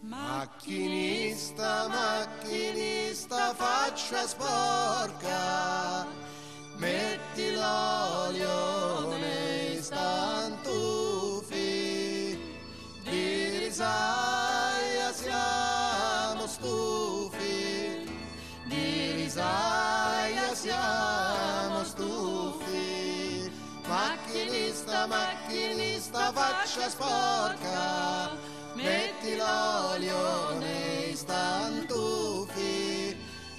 Macchinista, macchinista, faccia sporca, metti l'olio nei stantufi, di risaia siamo stufi, di risaia siamo stufi. Macchinista, macchinista, faccia sporca, l'olio nei stantufi,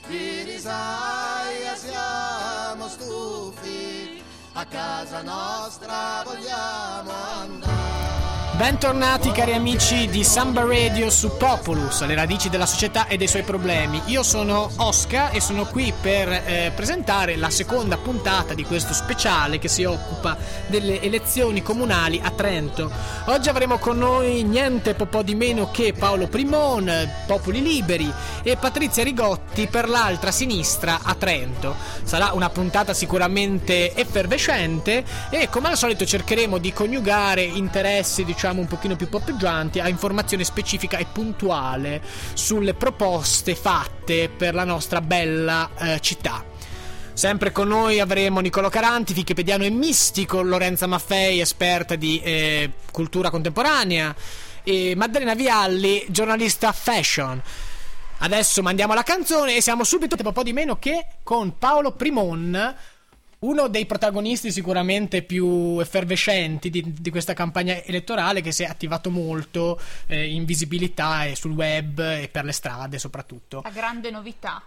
di risaia siamo stufi, a casa nostra vogliamo andare. Bentornati cari amici di Samba Radio su Populus, le radici della società e dei suoi problemi. Io sono Oscar e sono qui per eh, presentare la seconda puntata di questo speciale che si occupa delle elezioni comunali a Trento. Oggi avremo con noi niente po' di meno che Paolo Primon, Popoli Liberi e Patrizia Rigotti per l'altra sinistra a Trento. Sarà una puntata sicuramente effervescente e come al solito cercheremo di coniugare interessi diciamo un pochino più poppeggianti a informazione specifica e puntuale sulle proposte fatte per la nostra bella eh, città. Sempre con noi avremo Nicolo Caranti, wikipediano e mistico, Lorenza Maffei, esperta di eh, cultura contemporanea, e Maddalena Vialli, giornalista fashion. Adesso mandiamo la canzone e siamo subito un po' di meno che con Paolo Primon, uno dei protagonisti sicuramente più effervescenti di, di, questa campagna elettorale che si è attivato molto eh, in visibilità e sul web e per le strade soprattutto. La grande novità.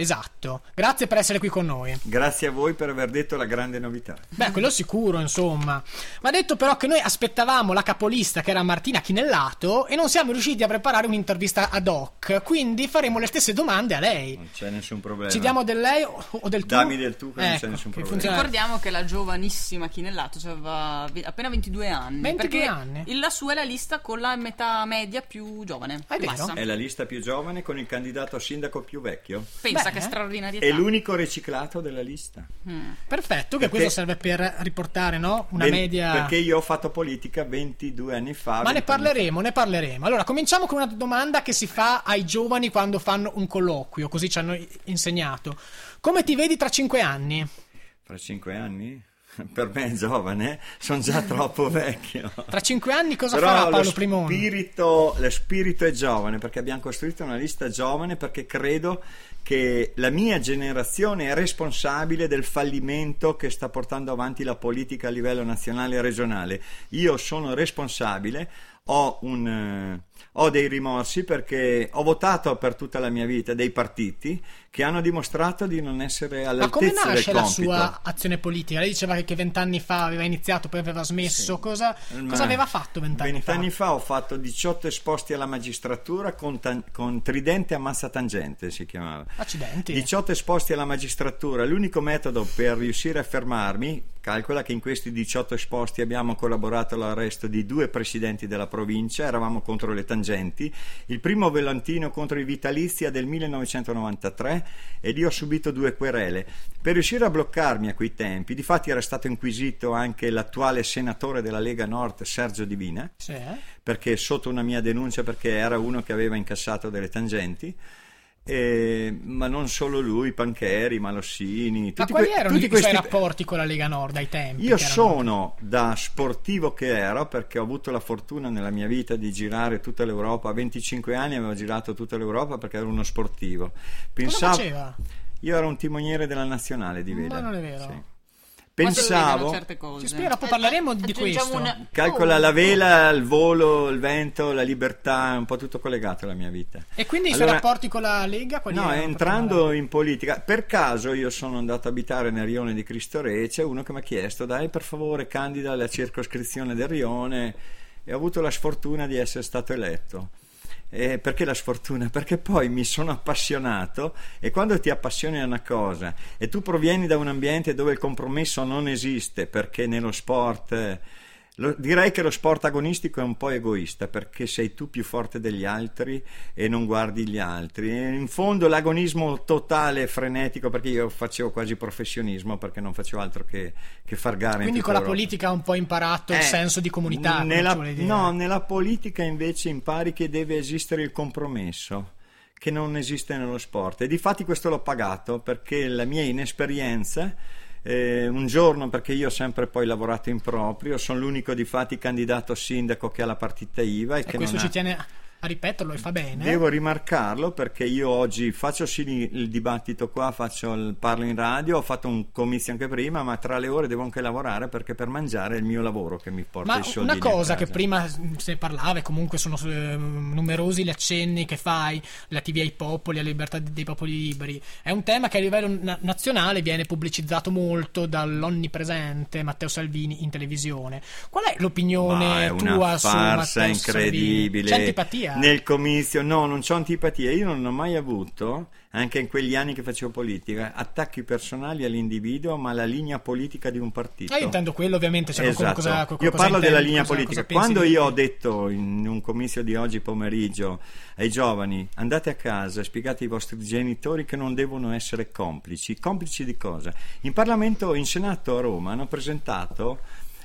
Esatto, grazie per essere qui con noi. Grazie a voi per aver detto la grande novità. Beh, quello sicuro, insomma. Va detto però che noi aspettavamo la capolista che era Martina Chinellato e non siamo riusciti a preparare un'intervista ad hoc, quindi faremo le stesse domande a lei. Non c'è nessun problema. Ci diamo del lei o del tu? Dammi del tu che ecco, non c'è nessun problema. Funziona... Ricordiamo che la giovanissima Chinellato cioè aveva appena 22 anni. 22 anni? La sua è la lista con la metà media più giovane. È vero? Bassa. È la lista più giovane con il candidato a sindaco più vecchio. Pensa Beh, che straordinarietà. È l'unico riciclato della lista. Perfetto, che Perché- questo serve per riportare, no? Una Ben- media... Perché io ho fatto politica 22 anni fa. Ma ne 20 anni parleremo, ne parleremo. Allora, cominciamo con una domanda che si fa ai giovani quando fanno un colloquio, così ci hanno insegnato. Come ti vedi tra cinque anni? fa. Fra 5 anni? Per me è giovane, sono già troppo vecchio. Tra cinque anni cosa Però farà lo Paolo Primoni? spirito, lo spirito è giovane perché abbiamo costruito una lista giovane perché credo che la mia generazione è responsabile del fallimento che sta portando avanti la politica a livello nazionale e regionale. Io sono responsabile, ho, un, eh, ho dei rimorsi perché ho votato per tutta la mia vita dei partiti che hanno dimostrato di non essere Ma come all'altezza del nasce la compito. sua azione politica? Lei diceva che vent'anni fa aveva iniziato, poi aveva smesso. Cosa, Ma cosa aveva fatto vent'anni fa? Vent'anni fa ho fatto 18 esposti alla magistratura con, tan- con tridente ammazza tangente si chiamava. Accidenti. 18 esposti alla magistratura, l'unico metodo per riuscire a fermarmi, calcola che in questi 18 esposti abbiamo collaborato all'arresto di due presidenti della provincia, eravamo contro le tangenti, il primo volantino contro i vitalizia del 1993 ed io ho subito due querele. Per riuscire a bloccarmi a quei tempi, difatti era stato inquisito anche l'attuale senatore della Lega Nord Sergio Divina, Sì, eh? perché sotto una mia denuncia perché era uno che aveva incassato delle tangenti. E- ma non solo lui, Pancheri, Malossini, Ma tutti quali que- erano tutti i suoi questi- rapporti con la Lega Nord ai tempi? Io sono da sportivo che ero, perché ho avuto la fortuna nella mia vita di girare tutta l'Europa. A 25 anni avevo girato tutta l'Europa perché ero uno sportivo. Cosa Pensavo, faceva? io ero un timoniere della nazionale di Vela. Ma non è vero. Sì. Pensavo, certe cose. Ci spiega, poi parleremo di questo. un- calcola Oh. la vela, il volo, il vento, la libertà, è un po' tutto collegato alla mia vita. E quindi i suoi Allora- rapporti con la Lega? quali No, entrando in politica, per caso io sono andato a abitare nel rione di Cristo Re e c'è uno che mi ha chiesto, dai per favore candida alla circoscrizione del rione e ho avuto la sfortuna di essere stato eletto. Eh, perché la sfortuna? Perché poi mi sono appassionato e quando ti appassioni a una cosa e tu provieni da un ambiente dove il compromesso non esiste, perché nello sport eh, Lo- direi che lo sport agonistico è un po' egoista perché sei tu più forte degli altri e non guardi gli altri. E in fondo l'agonismo totale e frenetico, perché io facevo quasi professionismo perché non facevo altro che, che far gare. in Quindi con la Europa. politica ha un po' imparato il Eh, senso di comunità. Nella, no, nella politica invece impari che deve esistere il compromesso che non esiste nello sport e difatti questo l'ho pagato perché la mia inesperienza eh, un giorno perché io ho sempre poi lavorato in proprio sono l'unico difatti candidato sindaco che ha la partita IVA e, E che questo non ci ha- tiene a ripeterlo e fa bene. Devo rimarcarlo perché io oggi faccio sì il dibattito qua, faccio il parlo in radio, ho fatto un comizio anche prima, ma tra le ore devo anche lavorare perché per mangiare è il mio lavoro che mi porta Ma i soldi. una cosa che prima se ne parlava, e comunque sono eh, numerosi gli accenni che fai relativi ai popoli, alla libertà dei popoli liberi, è un tema che a livello na- nazionale viene pubblicizzato molto dall'onnipresente Matteo Salvini in televisione. Qual è l'opinione Ma è tua una su farsa Matteo incredibile. Salvini? C'è antipatia? Nel comizio, no, non c'ho antipatia. Io non ho mai avuto, anche in quegli anni che facevo politica, attacchi personali all'individuo, ma alla linea politica di un partito. Ah, io intendo quello ovviamente, cioè, Esatto. cosa, co- io cosa parlo della linea cosa- politica. cosa Quando io ho detto in un comizio di oggi pomeriggio ai giovani andate a casa e spiegate ai vostri genitori che non devono essere complici. Complici di cosa? In Parlamento, in Senato a Roma hanno presentato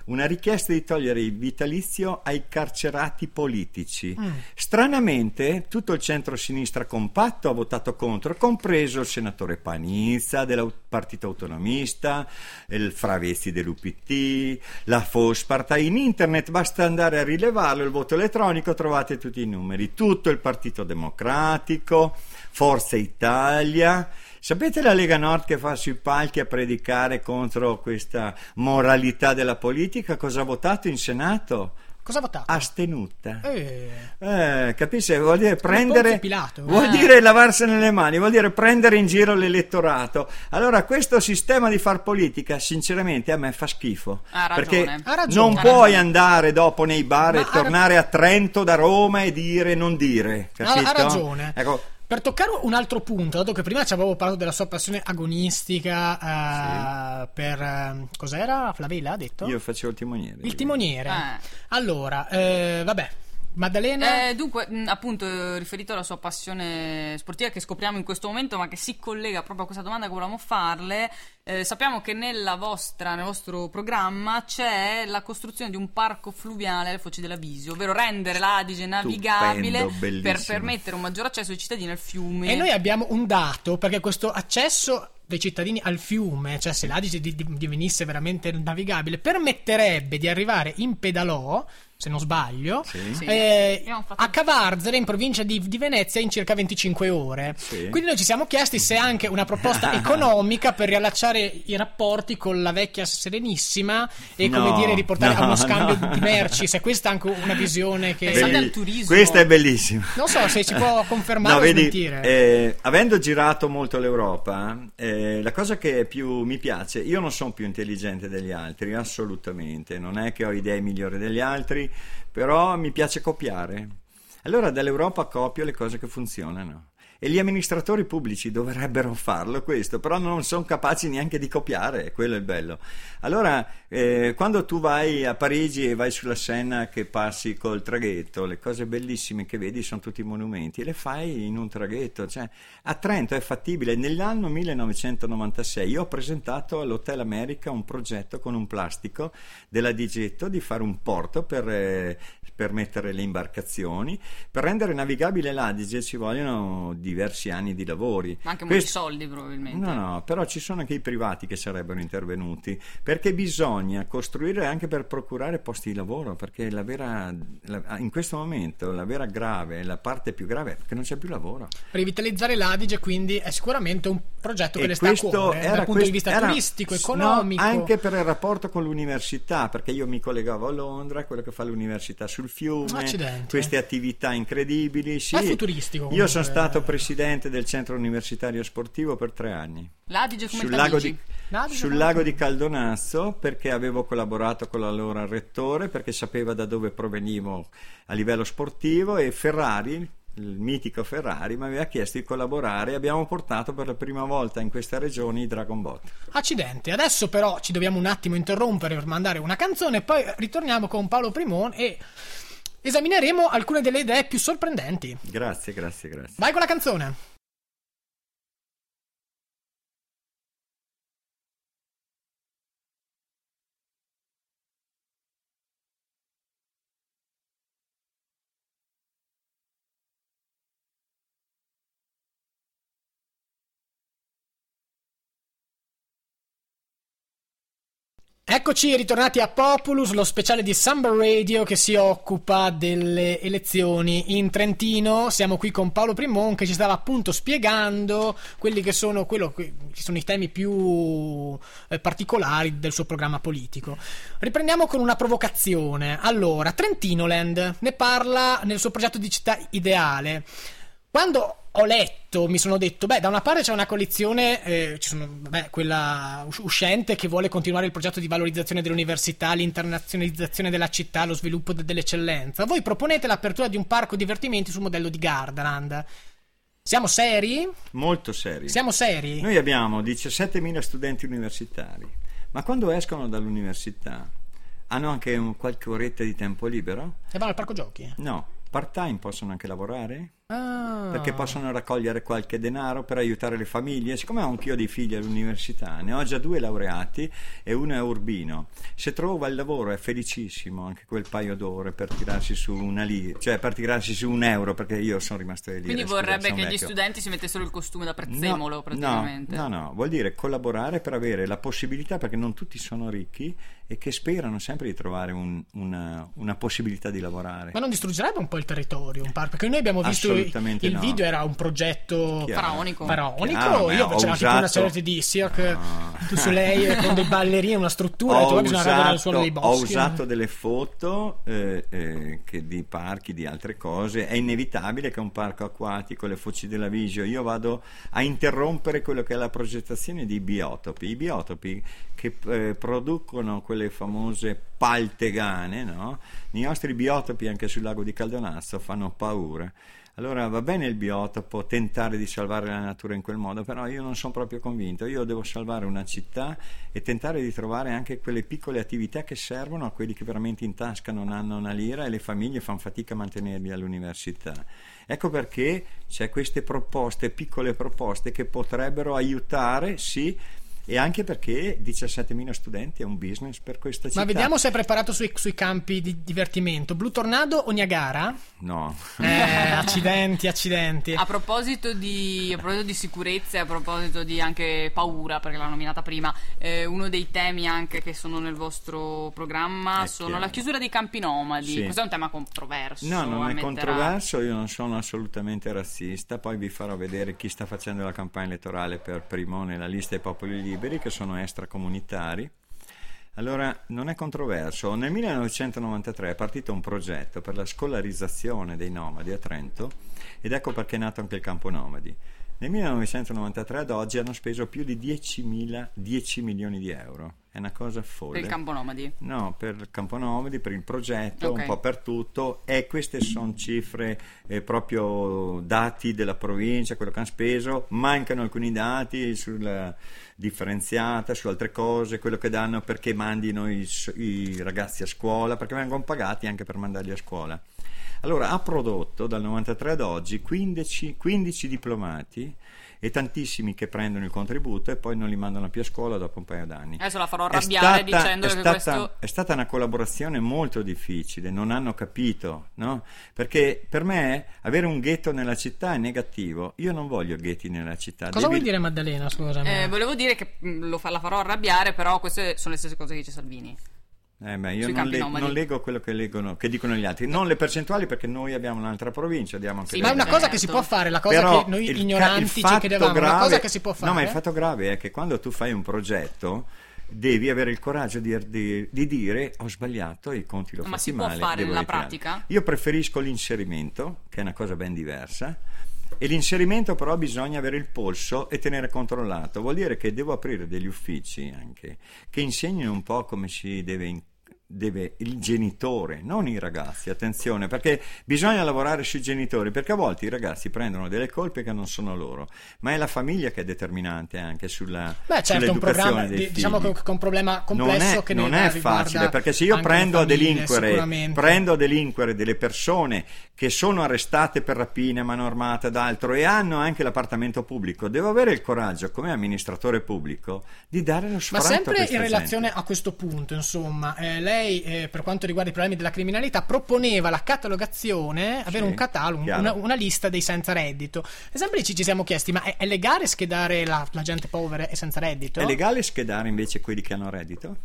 una richiesta di togliere il vitalizio ai carcerati politici. Mm. Stranamente, tutto il centro-sinistra compatto ha votato contro, compreso il senatore Panizza del Partito Autonomista, il Fravezzi dell'UPT, la Fosparta. In internet basta andare a rilevarlo, il voto elettronico, trovate tutti i numeri. Tutto il Partito Democratico, Forza Italia. Sapete la Lega Nord che fa sui palchi a predicare contro questa moralità della politica? Cosa ha votato in Senato? Cosa ha votato? Astenuta. Eh, Eh, capisci? Vuol dire prendere. Pilato. Vuol Eh. dire lavarsene le mani, vuol dire prendere in giro l'elettorato. Allora, questo sistema di far politica, sinceramente, a me fa schifo. Ha ragione. Perché Ha ragione. non Ha puoi ragione. andare dopo nei bar Ma e tornare a Trento da Roma e dire non dire. Capito? ha ragione. Ecco, Per toccare un altro punto, dato che prima ci avevo parlato della sua passione agonistica eh, per eh, cos'era? Flavella ha detto? io facevo il timoniere. Il timoniere. Eh. Allora, eh, vabbè, Maddalena Eh, dunque, appunto, eh, riferito alla sua passione sportiva che scopriamo in questo momento, ma che si collega proprio a questa domanda che volevamo farle, eh, sappiamo che nella vostra, nel vostro programma c'è la costruzione di un parco fluviale alle foci della Visi, ovvero rendere l'Adige navigabile per bellissimo. permettere un maggior accesso ai cittadini al fiume. E noi abbiamo un dato, perché questo accesso dei cittadini al fiume, cioè se l'Adige di- di- divenisse veramente navigabile, permetterebbe di arrivare in pedalò, se non sbaglio, Sì. Sì. eh, a Cavarzere in provincia di, di Venezia in circa 25 ore. Sì. Quindi noi ci siamo chiesti se anche una proposta economica per riallacciare i rapporti con la vecchia Serenissima e come No, dire riportare a no, uno scambio no. di merci, se questa è anche una visione che... Belli- al turismo. Questa è bellissima. Non so se si può confermare No, o vedi, smentire. eh, avendo girato molto l'Europa, eh, la cosa che più mi piace, io non sono più intelligente degli altri, assolutamente, non è che ho idee migliori degli altri, però mi piace copiare. Allora dall'Europa copio le cose che funzionano. E gli amministratori pubblici dovrebbero farlo questo, però non sono capaci neanche di copiare, quello è il bello. Allora, eh, quando tu vai a Parigi e vai sulla Senna che passi col traghetto, le cose bellissime che vedi sono tutti i monumenti le fai in un traghetto. Cioè, a Trento è fattibile. Nell'anno 1996 io ho presentato all'Hotel America un progetto con un plastico della Digetto di fare un porto per, eh, per mettere le imbarcazioni. Per rendere navigabile l'Adige ci vogliono diversi anni di lavori. Ma anche molti Questo- soldi, probabilmente. No, no, però ci sono anche i privati che sarebbero intervenuti perché bisogna costruire anche per procurare posti di lavoro. Perché la vera, la- in questo momento la vera grave, la parte più grave è che non c'è più lavoro. Rivitalizzare l'Adige quindi è sicuramente un progetto che E le sta a cuore eh, dal punto quest- di vista era- turistico, no, economico. anche per il rapporto con l'università, perché io mi collegavo a Londra, quello che fa l'università sul fiume, Accidenti. queste attività incredibili. Sì. Ma è futuristico, Io comunque. sono stato presidente del centro universitario sportivo per tre anni. L'Adige come sul lago, di, L'Adige sul lago di Caldonazzo perché avevo collaborato con l'allora rettore perché sapeva da dove provenivo a livello sportivo e Ferrari il mitico Ferrari, mi aveva chiesto di collaborare e abbiamo portato per la prima volta in questa regione i Dragon Bot. Accidenti, adesso però ci dobbiamo un attimo interrompere per mandare una canzone, poi ritorniamo con Paolo Primon e esamineremo alcune delle idee più sorprendenti. Grazie, grazie, grazie. Vai con la canzone. Eccoci ritornati a Populus, lo speciale di Samba Radio che si occupa delle elezioni in Trentino. Siamo qui con Paolo Primon che ci stava appunto spiegando quelli che sono, quello, che sono i temi più eh, particolari del suo programma politico. Riprendiamo con una provocazione. Allora, Trentinoland ne parla nel suo progetto di città ideale. Quando ho letto, mi sono detto, beh, da una parte c'è una coalizione, eh, ci sono, beh, quella uscente che vuole continuare il progetto di valorizzazione dell'università, l'internazionalizzazione della città, lo sviluppo de- dell'eccellenza. Voi proponete l'apertura di un parco divertimenti sul modello di Gardaland. Siamo seri? Molto seri. Siamo seri? Noi abbiamo 17.000 studenti universitari, ma quando escono dall'università hanno anche un, qualche oretta di tempo libero? E vanno al parco giochi? No, part time possono anche lavorare? Ah. perché possono raccogliere qualche denaro per aiutare le famiglie. Siccome ho anch'io dei figli all'università, ne ho già due laureati e uno è urbino. Se trova il lavoro è felicissimo anche quel paio d'ore per tirarsi su una lira, cioè per tirarsi su un euro, perché io sono rimasto lì. Quindi vorrebbe che gli studenti si mettessero il costume da prezzemolo no, praticamente. No, no, no, vuol dire collaborare per avere la possibilità, perché non tutti sono ricchi e che sperano sempre di trovare un, una, una, possibilità di lavorare. Ma non distruggerebbe un po' il territorio, un parco? Perché noi abbiamo visto il no. video era un progetto Chiaro. faraonico. faraonico. Chiaro, Io facevo anche una serie di cirque no. tu su lei con dei ballerini, una struttura, ho, e usato, suono dei boschi. ho usato delle foto eh, eh, che di parchi, di altre cose. È inevitabile che un parco acquatico, le foci della Vigio, io vado a interrompere quello che è la progettazione di biotopi. I biotopi che eh, producono quelle famose paltegane, no? I nostri biotopi anche sul lago di Caldonazzo fanno paura. Allora va bene il biotopo, tentare di salvare la natura in quel modo, però io non sono proprio convinto. Io devo salvare una città e tentare di trovare anche quelle piccole attività che servono a quelli che veramente in tasca non hanno una lira e le famiglie fanno fatica a mantenerli all'università. Ecco perché c'è queste proposte, piccole proposte che potrebbero aiutare, sì, e anche perché 17.000 studenti è un business per questa città. Ma vediamo se è preparato sui, sui campi di divertimento. Blue Tornado o Niagara? No. Eh, accidenti, accidenti. A proposito di, a proposito di sicurezza e a proposito di anche paura, perché l'ho nominata prima, eh, uno dei temi anche che sono nel vostro programma è sono chiaro. la chiusura dei campi nomadi. Sì. Questo è un tema controverso. No, non è ammetterà. controverso, io non sono assolutamente razzista, poi vi farò vedere chi sta facendo la campagna elettorale per primo nella lista dei popoli liberi, che sono extracomunitari. Allora, non è controverso. Nel 1993 è partito un progetto per la scolarizzazione dei nomadi a Trento ed ecco perché è nato anche il campo nomadi. Nel 1993 ad oggi hanno speso più di 10, 10 milioni di euro. È una cosa folle. Per il campo nomadi. No, per il campo nomadi, per il progetto, Ok. un po' per tutto. E queste sono cifre eh, proprio dati della provincia, quello che hanno speso. Mancano alcuni dati sulla differenziata, su altre cose, quello che danno perché mandino i, i ragazzi a scuola, perché vengono pagati anche per mandarli a scuola. Allora, ha prodotto dal 93 ad oggi 15, 15 diplomati e tantissimi che prendono il contributo e poi non li mandano più a scuola dopo un paio d'anni. Adesso la farò arrabbiare stata- dicendo che stata, questo. è stata una collaborazione molto difficile, non hanno capito, no? Perché per me avere un ghetto nella città è negativo. Io non voglio ghetti nella città. Cosa Devi- vuol dire Maddalena, scusami? Eh, volevo dire che lo fa- la farò arrabbiare, però queste sono le stesse cose che dice Salvini. Eh, beh, io non, le- non leggo quello che, leggono, che dicono gli altri, non le percentuali perché noi abbiamo un'altra provincia, Sì, Ma è una cosa che si Certo. può fare, la cosa Però che noi il ignoranti il ci chiedevamo, una grave- cosa che si può fare. No, ma il fatto grave è che quando tu fai un progetto devi avere il coraggio di, di- di dire ho sbagliato e i conti l'ho Ma fatti si può male. fare nella ritirare." pratica? Io preferisco l'inserimento, che è una cosa ben diversa. E l'inserimento però bisogna avere il polso e tenere controllato. Vuol dire che devo aprire degli uffici anche che insegnino un po' come si deve in- deve il genitore, non i ragazzi, attenzione, perché bisogna lavorare sui genitori, perché a volte i ragazzi prendono delle colpe che non sono loro, ma è la famiglia che è determinante anche sulla Beh, certo, un programma, diciamo che è un problema complesso non è, che non è facile, perché se io prendo a, delinquere, prendo a delinquere delle persone che sono arrestate per rapine, mano armata ed altro e hanno anche l'appartamento pubblico, devo avere il coraggio come amministratore pubblico di dare lo sfratto Ma sempre in gente. relazione a questo punto, insomma, eh, lei eh, per quanto riguarda i problemi della criminalità proponeva la catalogazione, avere Sì, un catalogo, una, una lista dei senza reddito. E sempre ci, ci siamo chiesti, ma è, è legale schedare la, la gente povera e senza reddito? È legale schedare invece quelli che hanno reddito?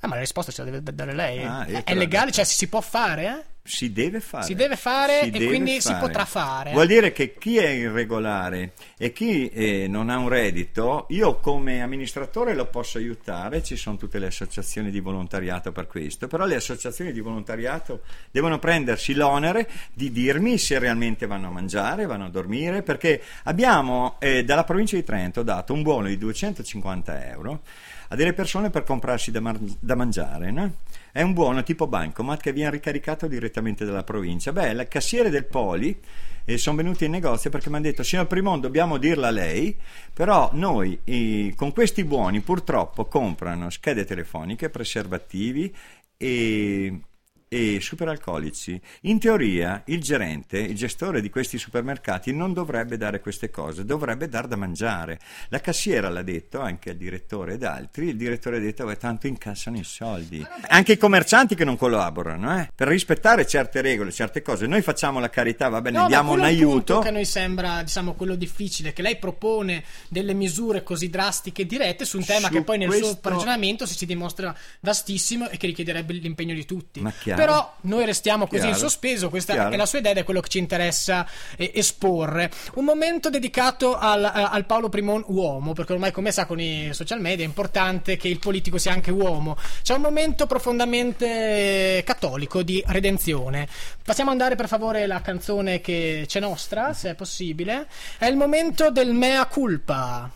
Ah, ma la risposta ce la deve dare lei. Ah, è, la- legale? Cioè si può fare? Eh? Si deve fare. Si deve fare Si e deve quindi si fare. potrà fare. Vuol dire che chi è irregolare e chi eh, non ha un reddito, io come amministratore lo posso aiutare, ci sono tutte le associazioni di volontariato per questo, però le associazioni di volontariato devono prendersi l'onere di dirmi se realmente vanno a mangiare, vanno a dormire, perché abbiamo eh, dalla provincia di Trento dato un buono di 250 euro a delle persone per comprarsi da, mar- da mangiare, no? È un buono tipo bancomat che viene ricaricato direttamente dalla provincia. Beh, la cassiere del Poli eh, sono venuti in negozio perché mi hanno detto signor Primon dobbiamo dirla a lei però noi eh, con questi buoni purtroppo comprano schede telefoniche preservativi e, e superalcolici. In teoria il gerente il gestore di questi supermercati non dovrebbe dare queste cose dovrebbe dar da mangiare. La cassiera l'ha detto anche al direttore ed altri il direttore ha detto "Beh, tanto incassano i soldi. Anche i commercianti che non collaborano eh, per rispettare certe regole certe cose noi facciamo la carità va bene No, diamo un aiuto. che a noi sembra, diciamo, quello difficile, che lei propone delle misure così drastiche e dirette su un tema Su che poi nel suo questo- ragionamento si, si dimostra vastissimo e che richiederebbe l'impegno di tutti. Ma chiaro. Però noi restiamo così in Chiaro. sospeso, questa Chiaro. è la sua idea ed è quello che ci interessa eh, esporre. Un momento dedicato al, eh, al Paolo Primon uomo, perché ormai come sa con i social media è importante che il politico sia anche uomo. C'è un momento profondamente cattolico di redenzione. Facciamo andare per favore la canzone che c'è nostra, se è possibile. È il momento del mea culpa.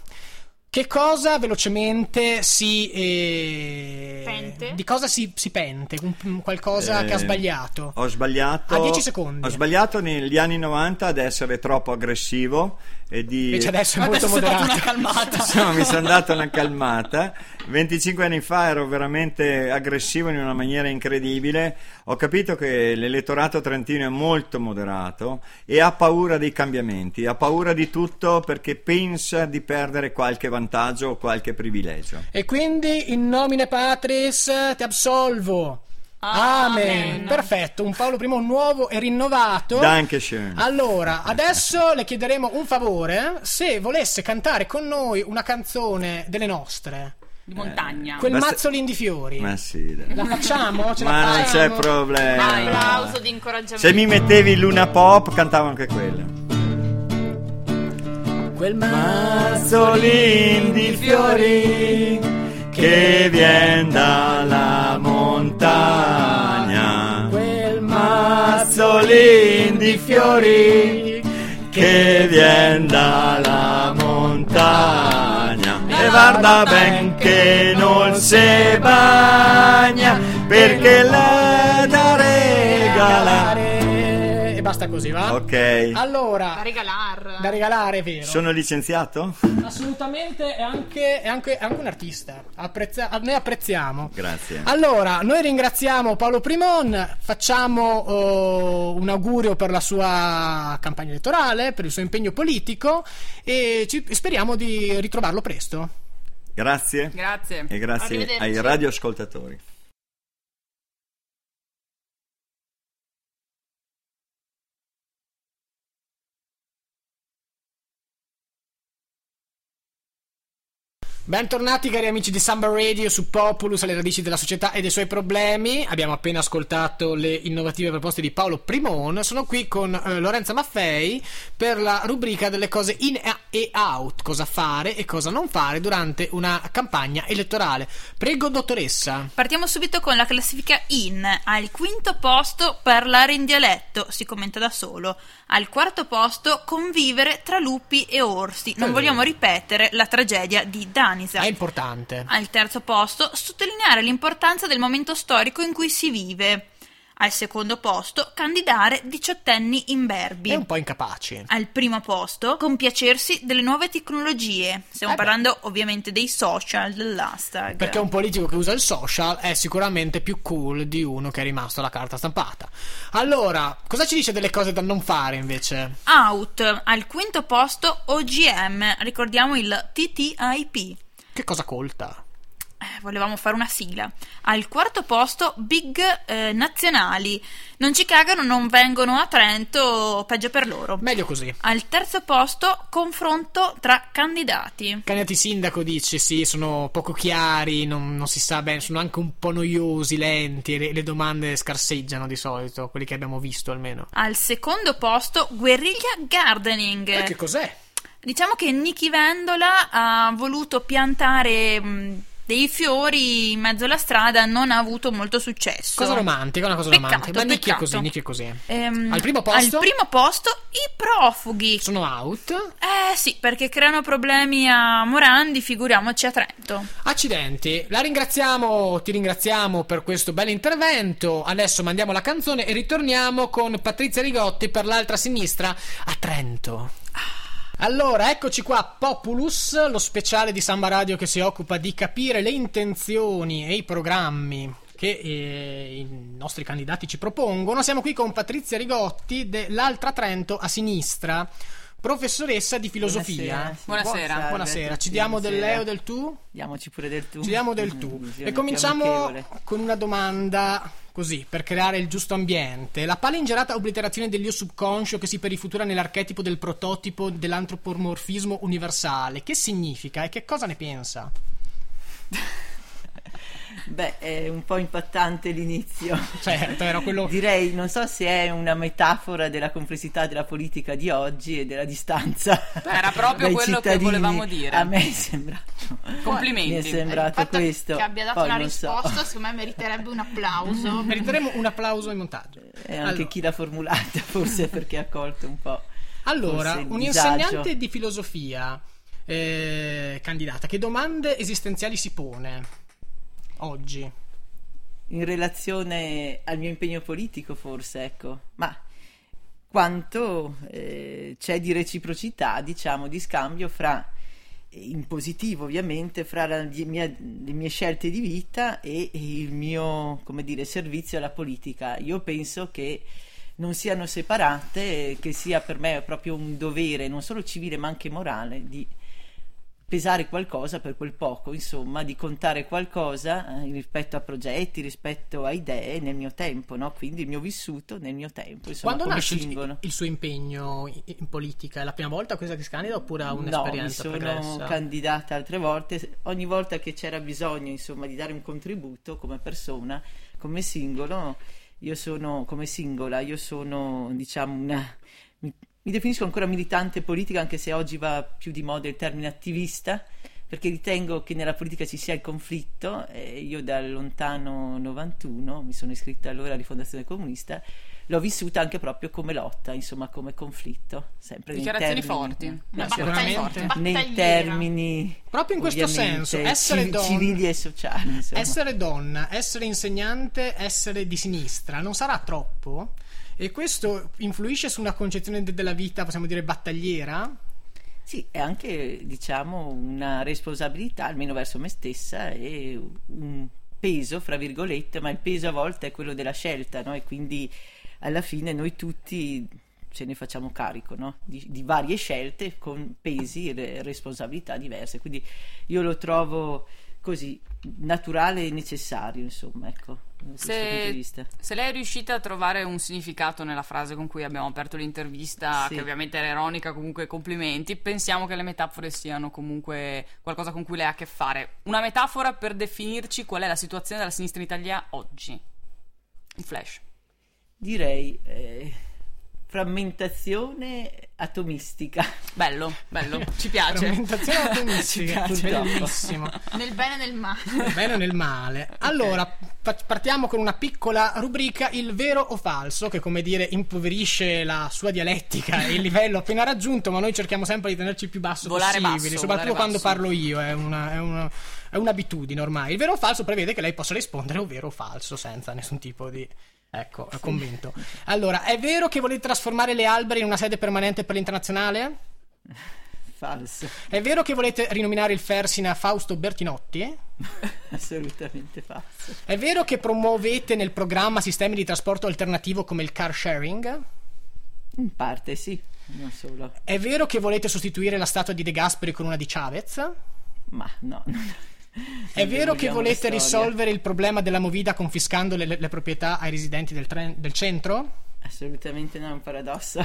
Che cosa velocemente si. eh, Pente? Di cosa si, si pente? Qualcosa che ha Eh, sbagliato. Ho sbagliato. A 10 secondi. Ho sbagliato negli anni 90 ad essere troppo aggressivo e di. Invece adesso è molto Adesso moderato. una calmata. Insomma, mi sono dato una calmata. 25 anni fa ero veramente aggressivo in una maniera incredibile. Ho capito che l'elettorato trentino è molto moderato e ha paura dei cambiamenti, ha paura di tutto perché pensa di perdere qualche vantaggio o qualche privilegio. E quindi in nomine Patris ti absolvo. Amen. Amen. Perfetto, un Paolo I nuovo e rinnovato. Dankeschön. Allora, adesso le chiederemo un favore, se volesse cantare con noi una canzone delle nostre, Di montagna. quel Basta- mazzolin di fiori. Ma sì, dai. La facciamo? Ce la Ma non c'è problema. Vai. Applauso di incoraggiamento. Se mi mettevi Luna Pop, cantavo anche quella. Quel Mazzolin di fiori che vien dalla montagna. Mazzolin di fiori che vien dalla montagna. E guarda ben che non si bagna perché l'è da regalare. Così, va? Ok. Da Allora, regalar. da regalare, è vero. Sono licenziato? Assolutamente, è anche, è anche- è anche un artista. Apprezza- noi apprezziamo. Grazie. Allora, noi ringraziamo Paolo Primon, facciamo oh, un augurio per la sua campagna elettorale, per il suo impegno politico e ci- speriamo di ritrovarlo presto. Grazie. Grazie. E grazie ai radioascoltatori. Bentornati cari amici di Samba Radio su Populus, alle radici della società e dei suoi problemi. Abbiamo appena ascoltato le innovative proposte di Paolo Primon. Sono qui con eh, Lorenza Maffei per la rubrica delle cose in- e out, cosa fare e cosa non fare durante una campagna elettorale. Prego, dottoressa. Partiamo subito con la classifica in. Al quinto posto parlare in dialetto, si commenta da solo. Al quarto posto convivere tra lupi e orsi. Non Eh. vogliamo ripetere la tragedia di Danisa. È importante. Al terzo posto, sottolineare l'importanza del momento storico in cui si vive. Al secondo posto, candidare diciottenni imberbi. È un po' incapaci. Al primo posto, compiacersi delle nuove tecnologie. Stiamo Eh beh. parlando ovviamente dei social, dell'hashtag. Perché un politico che usa il social è sicuramente più cool di uno che è rimasto alla carta stampata. Allora, cosa ci dice delle cose da non fare invece? Out. Al quinto posto, OGM. Ricordiamo il TTIP. Che cosa colta? Eh, volevamo fare una sigla. Al quarto posto, big eh, nazionali. Non ci cagano, non vengono a Trento, peggio per loro. Meglio così. Al terzo posto, confronto tra candidati. Candidati sindaco dici sì, sono poco chiari, non, non si sa bene, sono anche un po' noiosi, lenti, le, le domande scarseggiano di solito, quelli che abbiamo visto almeno. Al secondo posto, guerriglia gardening. E che cos'è? Diciamo che Nichi Vendola ha voluto piantare mh, dei fiori in mezzo alla strada, non ha avuto molto successo. Cosa romantica, una cosa Peccato, romantica. Ma Nicky è così, Nicky è così. Ehm, Al primo posto? Al primo posto i profughi. Sono out. Eh sì, perché creano problemi a Morandi, figuriamoci a Trento. Accidenti, la ringraziamo, ti ringraziamo per questo bel intervento. Adesso mandiamo la canzone e ritorniamo con Patrizia Rigotti per l'altra sinistra a Trento. Allora, eccoci qua, Populus, lo speciale di Samba Radio che si occupa di capire le intenzioni e i programmi che eh, i nostri candidati ci propongono. Siamo qui con Patrizia Rigotti dell'Altra Trento a sinistra, professoressa di filosofia. Buonasera. Buonasera. Buonasera, a ci diamo del buonasera. lei o del tu? Diamoci pure del tu. Ci diamo del tu. E cominciamo con una domanda così, per creare il giusto ambiente. La palingerata obliterazione dell'io subconscio che si perifutura nell'archetipo del prototipo dell'antropomorfismo universale, che significa e che cosa ne pensa? Beh, è un po' impattante l'inizio. Certo, era quello... Direi, non so se è una metafora della complessità della politica di oggi e della distanza. Era proprio quello che volevamo dire. A me è sembrato. Complimenti. Mi è sembrato Il fatto questo. che abbia dato Poi una non so. risposta, secondo me meriterebbe un applauso. Meriteremo un applauso in montaggio. E anche Allora. chi l'ha formulata, forse perché ha colto un po'. Allora, un disagio. insegnante di filosofia eh, candidata, che domande esistenziali si pone oggi? in relazione al mio impegno politico, forse, ecco, ma quanto eh, c'è di reciprocità, diciamo, di scambio fra, in positivo ovviamente, fra la mia- le mie scelte di vita e il mio, dire, servizio alla politica. Io penso che non siano separate, che sia per me proprio un dovere, non solo civile ma anche morale, di pesare qualcosa per quel poco, insomma, di contare qualcosa eh, rispetto a progetti, rispetto a idee nel mio tempo, no? Quindi il mio vissuto nel mio tempo, insomma, Quando nasce il, il suo impegno in, politica? È la prima volta questa che si candida oppure ha No, mi un'esperienza sono pregressa? candidata altre volte, ogni volta che c'era bisogno, insomma, di dare un contributo come persona, come singolo, io sono, come singola, io sono, diciamo, una... Mi, mi definisco ancora militante politica, anche se oggi va più di moda il termine attivista, perché ritengo che nella politica ci sia il conflitto. e io dal lontano 91 mi sono iscritta allora a Rifondazione Comunista, l'ho vissuta anche proprio come lotta, insomma, come conflitto, sempre Dichiarazioni termini- forti. Una battaglia, Nei nei termini Proprio in questo senso, essere donna- civili e sociali insomma. Essere donna, essere insegnante, essere di sinistra non sarà troppo? E questo influisce su una concezione de- della vita, possiamo dire, battagliera? sì è anche diciamo una responsabilità almeno verso me stessa e un peso fra virgolette ma il peso a volte è quello della scelta no? e quindi alla fine noi tutti ce ne facciamo carico no? di, di varie scelte con pesi e re- responsabilità diverse quindi io lo trovo così naturale e necessario insomma ecco Se, se lei è riuscita a trovare un significato nella frase con cui abbiamo aperto l'intervista, Sì. che ovviamente era ironica, comunque complimenti, pensiamo che le metafore siano comunque qualcosa con cui lei ha a che fare. Una metafora per definirci qual è la situazione della sinistra in Italia oggi. Un flash. Direi eh, frammentazione atomistica. Bello, bello, ci piace. Frammentazione atomistica, Ci piace. bellissimo. Nel bene e nel male. Nel bene o nel male. Allora, fa- partiamo con una piccola rubrica, il vero o falso, che come dire impoverisce la sua dialettica e il livello appena raggiunto, ma noi cerchiamo sempre di tenerci il più basso Volare possibile, basso, soprattutto quando basso. parlo io, è, una- è una- è un'abitudine ormai. Il vero o falso prevede che lei possa rispondere o vero o falso senza nessun tipo di... Ecco, convinto. Allora, è vero che volete trasformare le alberi in una sede permanente per l'internazionale? Falso, È vero che volete rinominare il Fersin a Fausto Bertinotti? assolutamente falso. È vero che promuovete nel programma sistemi di trasporto alternativo come il car sharing? In parte sì, non solo. È vero che volete sostituire la statua di De Gasperi con una di Chavez? Ma no. È vero che volete risolvere il problema della movida confiscando le, le proprietà ai residenti del, tren- del centro? Assolutamente no, è un paradosso.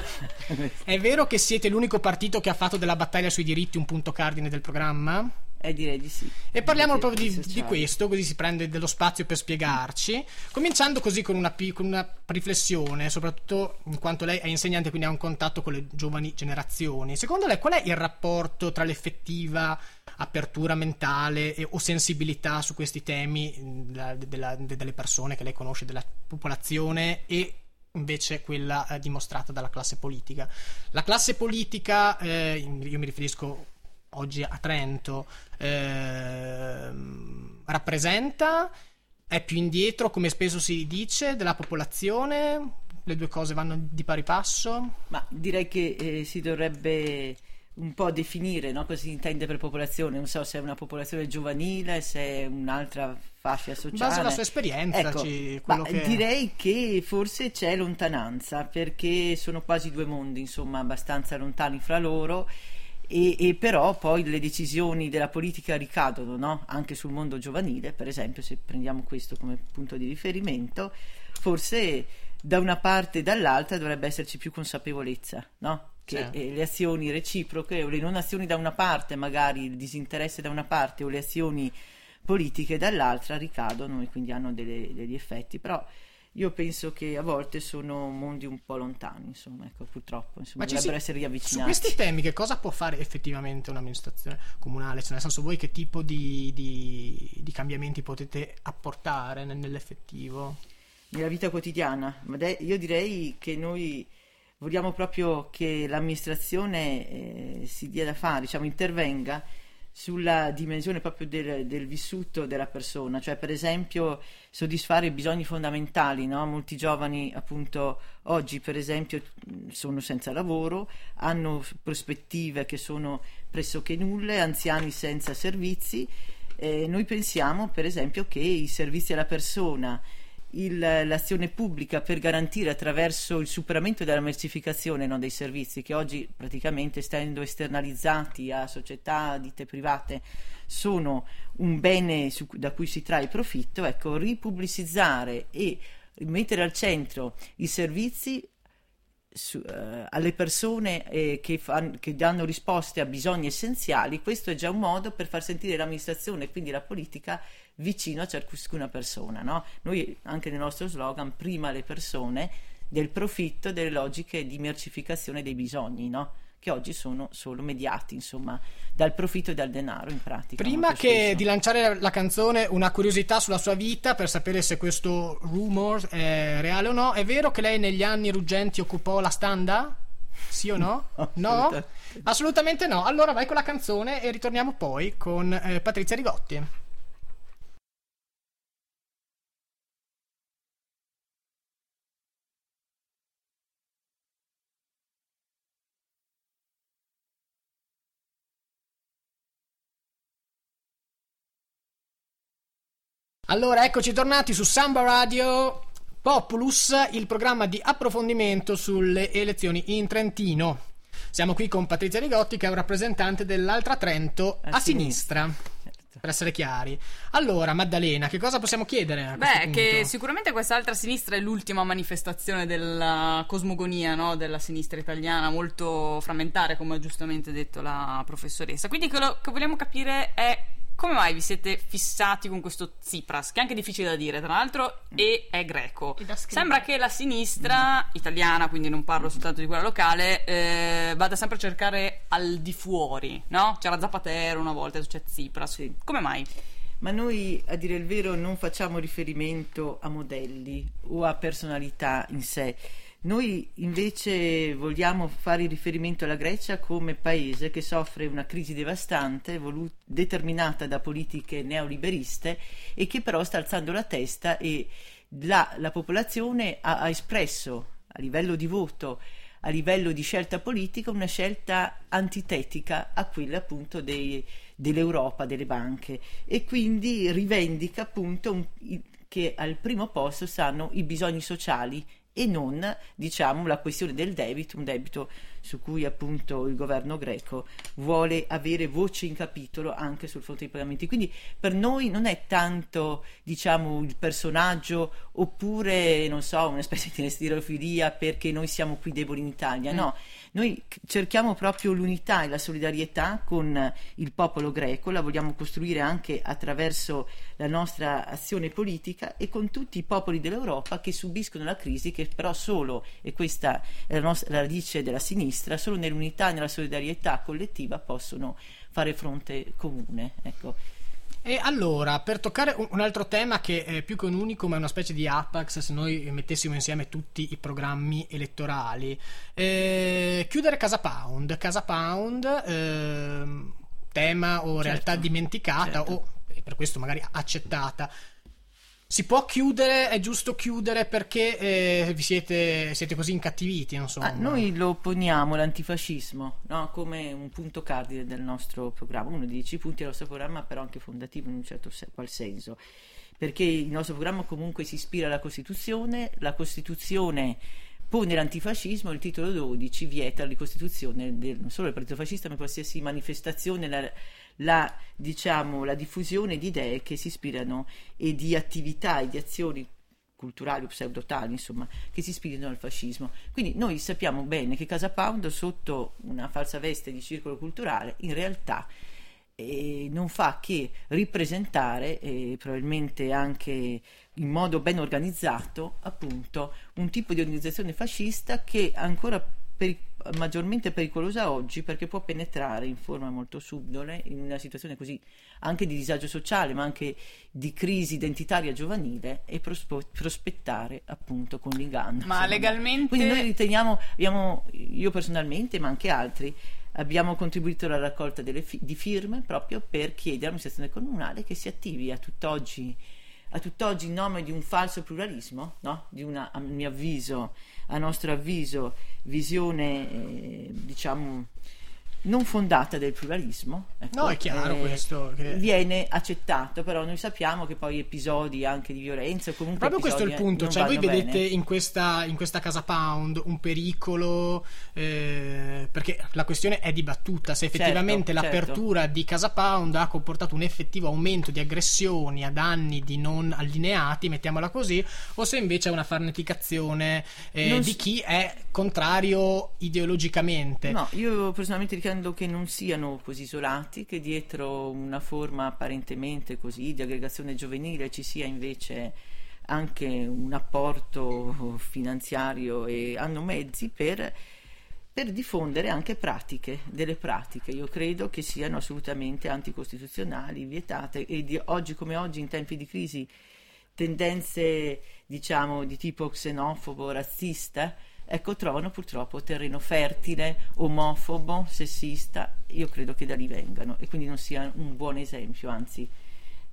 È vero che siete l'unico partito che ha fatto della battaglia sui diritti un punto cardine del programma? Eh, direi di sì. E parliamo proprio di, di questo, così si prende dello spazio per spiegarci. Cominciando così con una, con una riflessione, soprattutto in quanto lei è insegnante, quindi ha un contatto con le giovani generazioni. Secondo lei, qual è il rapporto tra l'effettiva apertura mentale e- o sensibilità su questi temi mh, della- della- de- delle persone che lei conosce, della popolazione e invece quella eh, dimostrata dalla classe politica? La classe politica, eh, io mi riferisco oggi a Trento ehm, rappresenta è più indietro come spesso si dice della popolazione le due cose vanno di pari passo Ma direi che eh, si dovrebbe un po' definire no? cosa si intende per popolazione. Non so se è una popolazione giovanile, se è un'altra fascia in sociale. base alla sua esperienza Ecco, ci- che direi che forse c'è lontananza perché sono quasi due mondi, insomma, abbastanza lontani fra loro. E, e però poi le decisioni della politica ricadono no? anche sul mondo giovanile, per esempio, se prendiamo questo come punto di riferimento, forse da una parte e dall'altra dovrebbe esserci più consapevolezza, no? Che Sì. eh, le azioni reciproche o le non azioni da una parte, magari il disinteresse da una parte o le azioni politiche dall'altra ricadono e quindi hanno delle- degli effetti. Però io penso che a volte sono mondi un po' lontani, insomma, ecco, purtroppo, insomma, Ma dovrebbero si- essere su riavvicinati. questi temi che cosa può fare effettivamente un'amministrazione comunale cioè nel senso voi che tipo di, di- di cambiamenti potete apportare nel- nell'effettivo nella vita quotidiana. Io direi che noi vogliamo proprio che l'amministrazione eh, si dia da fare, diciamo, intervenga sulla dimensione proprio del, del vissuto della persona, cioè per esempio soddisfare i bisogni fondamentali, no? Molti giovani appunto oggi per esempio sono senza lavoro, hanno prospettive che sono pressoché nulle, anziani senza servizi. Eh, noi pensiamo per esempio che i servizi alla persona il- l'azione pubblica per garantire attraverso il superamento della mercificazione no, dei servizi che oggi praticamente essendo esternalizzati a società, ditte private, sono un bene su- da cui si trae profitto, ecco, ripubblicizzare e mettere al centro i servizi su- eh, alle persone eh, che, fan- che danno risposte a bisogni essenziali, questo è già un modo per far sentire l'amministrazione e quindi la politica vicino a ciascuna persona. no? Noi anche nel nostro slogan, prima le persone, del profitto, delle logiche di mercificazione dei bisogni, no? Che oggi sono solo mediati, insomma, dal profitto e dal denaro in pratica. Prima che spesso. di lanciare la canzone, una curiosità sulla sua vita per sapere se questo rumor è reale o no. È vero che lei negli anni ruggenti occupò la standa? Sì o no? No? Assolutamente. Assolutamente no. Allora vai con la canzone e ritorniamo poi con eh, Patrizia Rigotti. Allora, eccoci tornati su Samba Radio Populus, il programma di approfondimento sulle elezioni in Trentino. Siamo qui con Patrizia Rigotti, che è un rappresentante dell'Altra Trento a, A sinistra. sinistra. Certo. Per essere chiari. Allora, Maddalena, che cosa possiamo chiedere? A Beh, punto? che sicuramente quest'altra sinistra è l'ultima manifestazione della cosmogonia no? della sinistra italiana, molto frammentare, come ha giustamente detto la professoressa. Quindi quello che vogliamo capire è come mai vi siete fissati con questo Tsipras, che è anche difficile da dire, tra l'altro, e è greco? Sembra che la sinistra italiana, quindi non parlo soltanto di quella locale, eh, vada sempre a cercare al di fuori, no? C'era Zapatero una volta, c'è Tsipras. Sì. Come mai? Ma noi, a dire il vero, non facciamo riferimento a modelli o a personalità in sé. Noi invece vogliamo fare riferimento alla Grecia come paese che soffre una crisi devastante, volu- determinata da politiche neoliberiste e che però sta alzando la testa e la, la popolazione ha, ha espresso a livello di voto, a livello di scelta politica, una scelta antitetica a quella appunto dei- dell'Europa, delle banche e quindi rivendica appunto un- che al primo posto stanno i bisogni sociali e non diciamo la questione del debito, un debito su cui appunto il governo greco vuole avere voce in capitolo anche sul fronte dei pagamenti. Quindi per noi non è tanto diciamo il personaggio oppure non so una specie di stirofilia perché noi siamo qui deboli in Italia, no, noi cerchiamo proprio l'unità e la solidarietà con il popolo greco, la vogliamo costruire anche attraverso la nostra azione politica e con tutti i popoli dell'Europa che subiscono la crisi, che però solo, e questa è la, nostra, la radice della sinistra, solo nell'unità e nella solidarietà collettiva possono fare fronte comune. Ecco. E allora, per toccare un, altro tema che è più che un unico, ma è una specie di apex, se noi mettessimo insieme tutti i programmi elettorali, eh, chiudere Casa Pound. Casa Pound, ehm, tema o realtà dimenticata certo. o per questo magari accettata. Si può chiudere, è giusto chiudere perché eh, vi siete, siete così incattiviti. Ah, noi lo poniamo l'antifascismo no? come un punto cardine del nostro programma, uno dei dieci punti del nostro programma, però anche fondativo in un certo se- qual senso, perché il nostro programma comunque si ispira alla Costituzione, la Costituzione pone l'antifascismo, il titolo 12 vieta la ricostituzione del, non solo del partito fascista, ma qualsiasi manifestazione, la, la, diciamo, la diffusione di idee che si ispirano e di attività e di azioni culturali o pseudotali, insomma, che si ispirano al fascismo. Quindi noi sappiamo bene che Casa Pound, sotto una falsa veste di circolo culturale, in realtà eh, non fa che ripresentare, e probabilmente anche in modo ben organizzato, appunto, un tipo di organizzazione fascista che ancora peri- maggiormente pericolosa oggi perché può penetrare in forma molto subdole in una situazione così anche di disagio sociale ma anche di crisi identitaria giovanile e prospo- prospettare appunto con l'inganno. Ma legalmente- Quindi noi riteniamo, abbiamo, io personalmente ma anche altri, abbiamo contribuito alla raccolta delle fi- di firme proprio per chiedere all'amministrazione comunale che si attivi a tutt'oggi a tutt'oggi in nome di un falso pluralismo, no? di una, a mio avviso, a nostro avviso, visione, eh, diciamo, non fondata del pluralismo. ecco, No, è chiaro questo, che- Viene accettato, però noi sappiamo che poi episodi anche di violenza, o comunque Proprio questo è il episodi, punto, cioè voi vedete in questa, in questa casa Pound un pericolo, eh, perché la questione è dibattuta, se effettivamente Certo, l'apertura di casa Pound ha comportato un effettivo aumento di aggressioni a danni di non allineati, mettiamola così, o se invece è una farneticazione eh, Non di chi è contrario ideologicamente. No, io personalmente ritengo che non siano così isolati, che dietro una forma apparentemente così di aggregazione giovanile ci sia invece anche un apporto finanziario e hanno mezzi per, per diffondere anche pratiche, delle pratiche. Io credo che siano assolutamente anticostituzionali, vietate e di oggi come oggi in tempi di crisi tendenze diciamo di tipo xenofobo, razzista, ecco trovano purtroppo terreno fertile, omofobo, sessista, io credo che da lì vengano e quindi non sia un buon esempio, anzi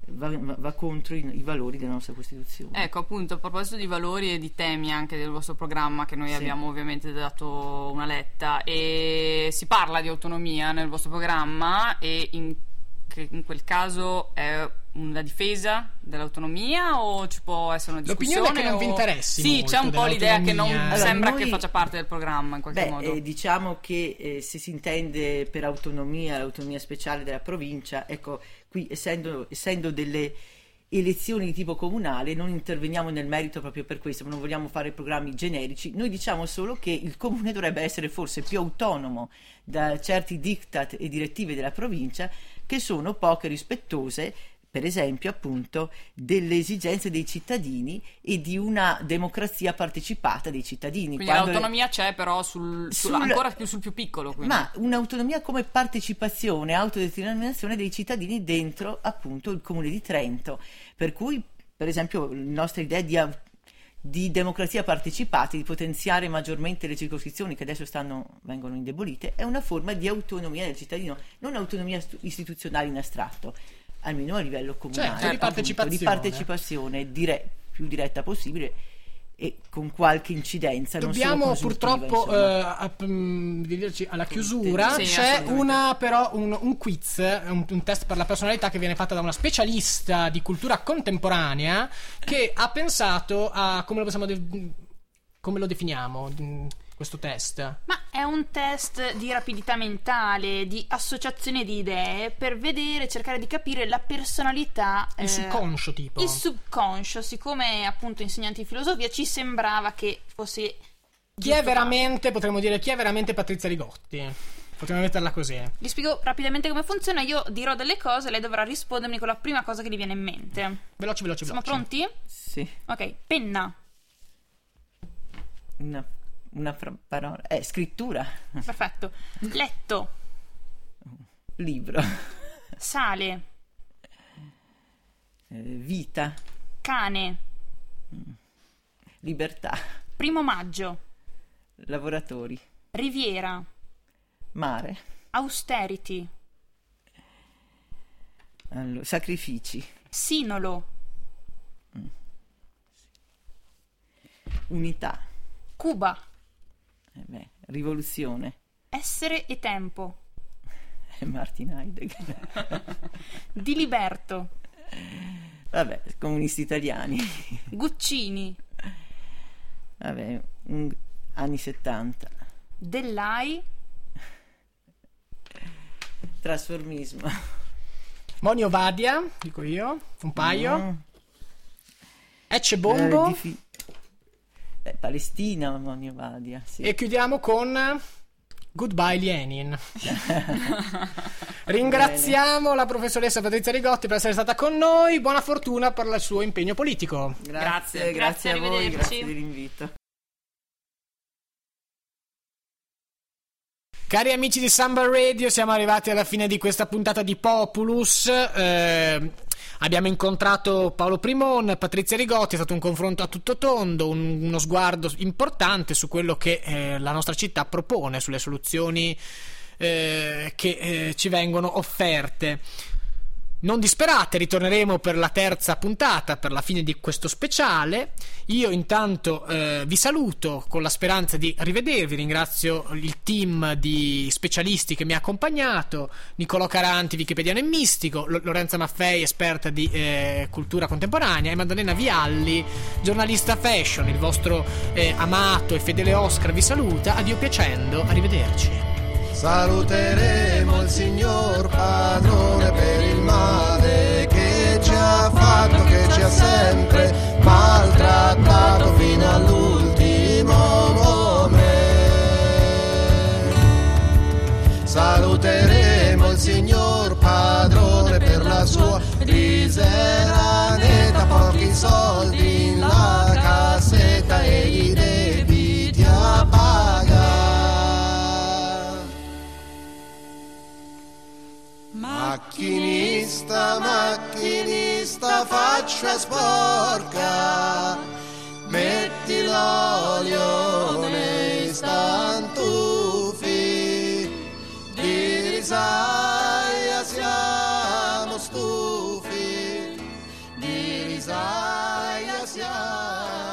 va, va- contro i, i valori della nostra Costituzione. Ecco, appunto, a proposito di valori e di temi anche del vostro programma, che noi Sì. abbiamo ovviamente dato una letta, e si parla di autonomia nel vostro programma e in, che in quel caso è una difesa dell'autonomia o ci può essere una L'opinione discussione? è che non vi interessi Sì, c'è un po' l'idea che non. Allora, sembra noi- che faccia parte del programma in qualche Beh, modo. eh, diciamo che eh, se si intende per autonomia l'autonomia speciale della provincia, ecco, qui essendo, essendo delle elezioni di tipo comunale, non interveniamo nel merito proprio per questo, non vogliamo fare programmi generici, noi diciamo solo che il comune dovrebbe essere forse più autonomo da certi diktat e direttive della provincia che sono poche rispettose per esempio appunto delle esigenze dei cittadini e di una democrazia partecipata dei cittadini. Quindi Quando- l'autonomia c'è però sul, sul- Sul- ancora più sul più piccolo. Quindi. ma un'autonomia come partecipazione, autodeterminazione dei cittadini dentro appunto il comune di Trento. Per cui, per esempio, la nostra idea di, di democrazia partecipata, di potenziare maggiormente le circoscrizioni che adesso stanno, vengono indebolite, è una forma di autonomia del cittadino, non autonomia istituzionale in astratto, almeno a livello comunale. Certo, di appunto, partecipazione. di partecipazione dire- più diretta possibile e con qualche incidenza. Dobbiamo purtroppo eh, app- dirci alla chiusura. Sì, C'è una, però un, un quiz, un, un test per la personalità che viene fatta da una specialista di cultura contemporanea che ha pensato a come lo possiamo de- come lo definiamo mm, questo test. Ma è un test di rapidità mentale, di associazione di idee per vedere, cercare di capire la personalità. Il eh, subconscio tipo. Il subconscio, siccome appunto insegnanti di filosofia ci sembrava che fosse. Chi è veramente, potremmo dire, chi è veramente Patrizia Rigotti? Potremmo metterla così. Vi spiego rapidamente come funziona. Io dirò delle cose, lei dovrà rispondermi con la prima cosa che gli viene in mente. Veloci, veloci, Siamo veloci. pronti? Sì. Ok, penna. una, una fra- parola, eh, scrittura, Perfetto. Letto. libro, Sale. eh, vita, Cane. libertà, Primo maggio. lavoratori, Riviera. mare, Austerity. allora, sacrifici, Sinolo. unità, Cuba. Eh beh, rivoluzione, Essere e tempo. eh, Martin Heidegger, Diliberto. vabbè, comunisti italiani, Guccini. vabbè, un- anni 70, Dell'Ai. trasformismo, Monio Vadia, dico io, un paio. Mm. Ecce Bombo. Eh, difi- eh, Palestina, Monio Vadia, sì. E chiudiamo con Goodbye Lenin. Ringraziamo la professoressa Patrizia Rigotti per essere stata con noi. Buona fortuna per il suo impegno politico. Grazie, Grazie, grazie a voi, grazie dell'invito. Cari amici di Samba Radio, siamo arrivati alla fine di questa puntata di Populus. Eh, abbiamo incontrato Paolo Primon, Patrizia Rigotti, è stato un confronto a tutto tondo, un- uno sguardo importante su quello che eh, la nostra città propone, sulle soluzioni eh, che eh, ci vengono offerte. Non disperate, ritorneremo per la terza puntata, per la fine di questo speciale. Io intanto eh, vi saluto con la speranza di rivedervi. Ringrazio il team di specialisti che mi ha accompagnato: Niccolò Caranti, wikipediano e mistico, Lo- Lorenza Maffei, esperta di eh, cultura contemporanea, e Maddalena Vialli, giornalista fashion. Il vostro eh, amato e fedele Oscar vi saluta. Addio piacendo, arrivederci. Saluteremo il signor padrone per il male che ci ha fatto, che ci ha sempre maltrattato fino all'ultimo momento. Saluteremo il signor padrone per la sua misera netta, pochi soldi in la cassetta e i Macchinista, macchinista, faccia sporca, metti l'olio nei stantufi, di risaia siamo stufi, di risaia siamo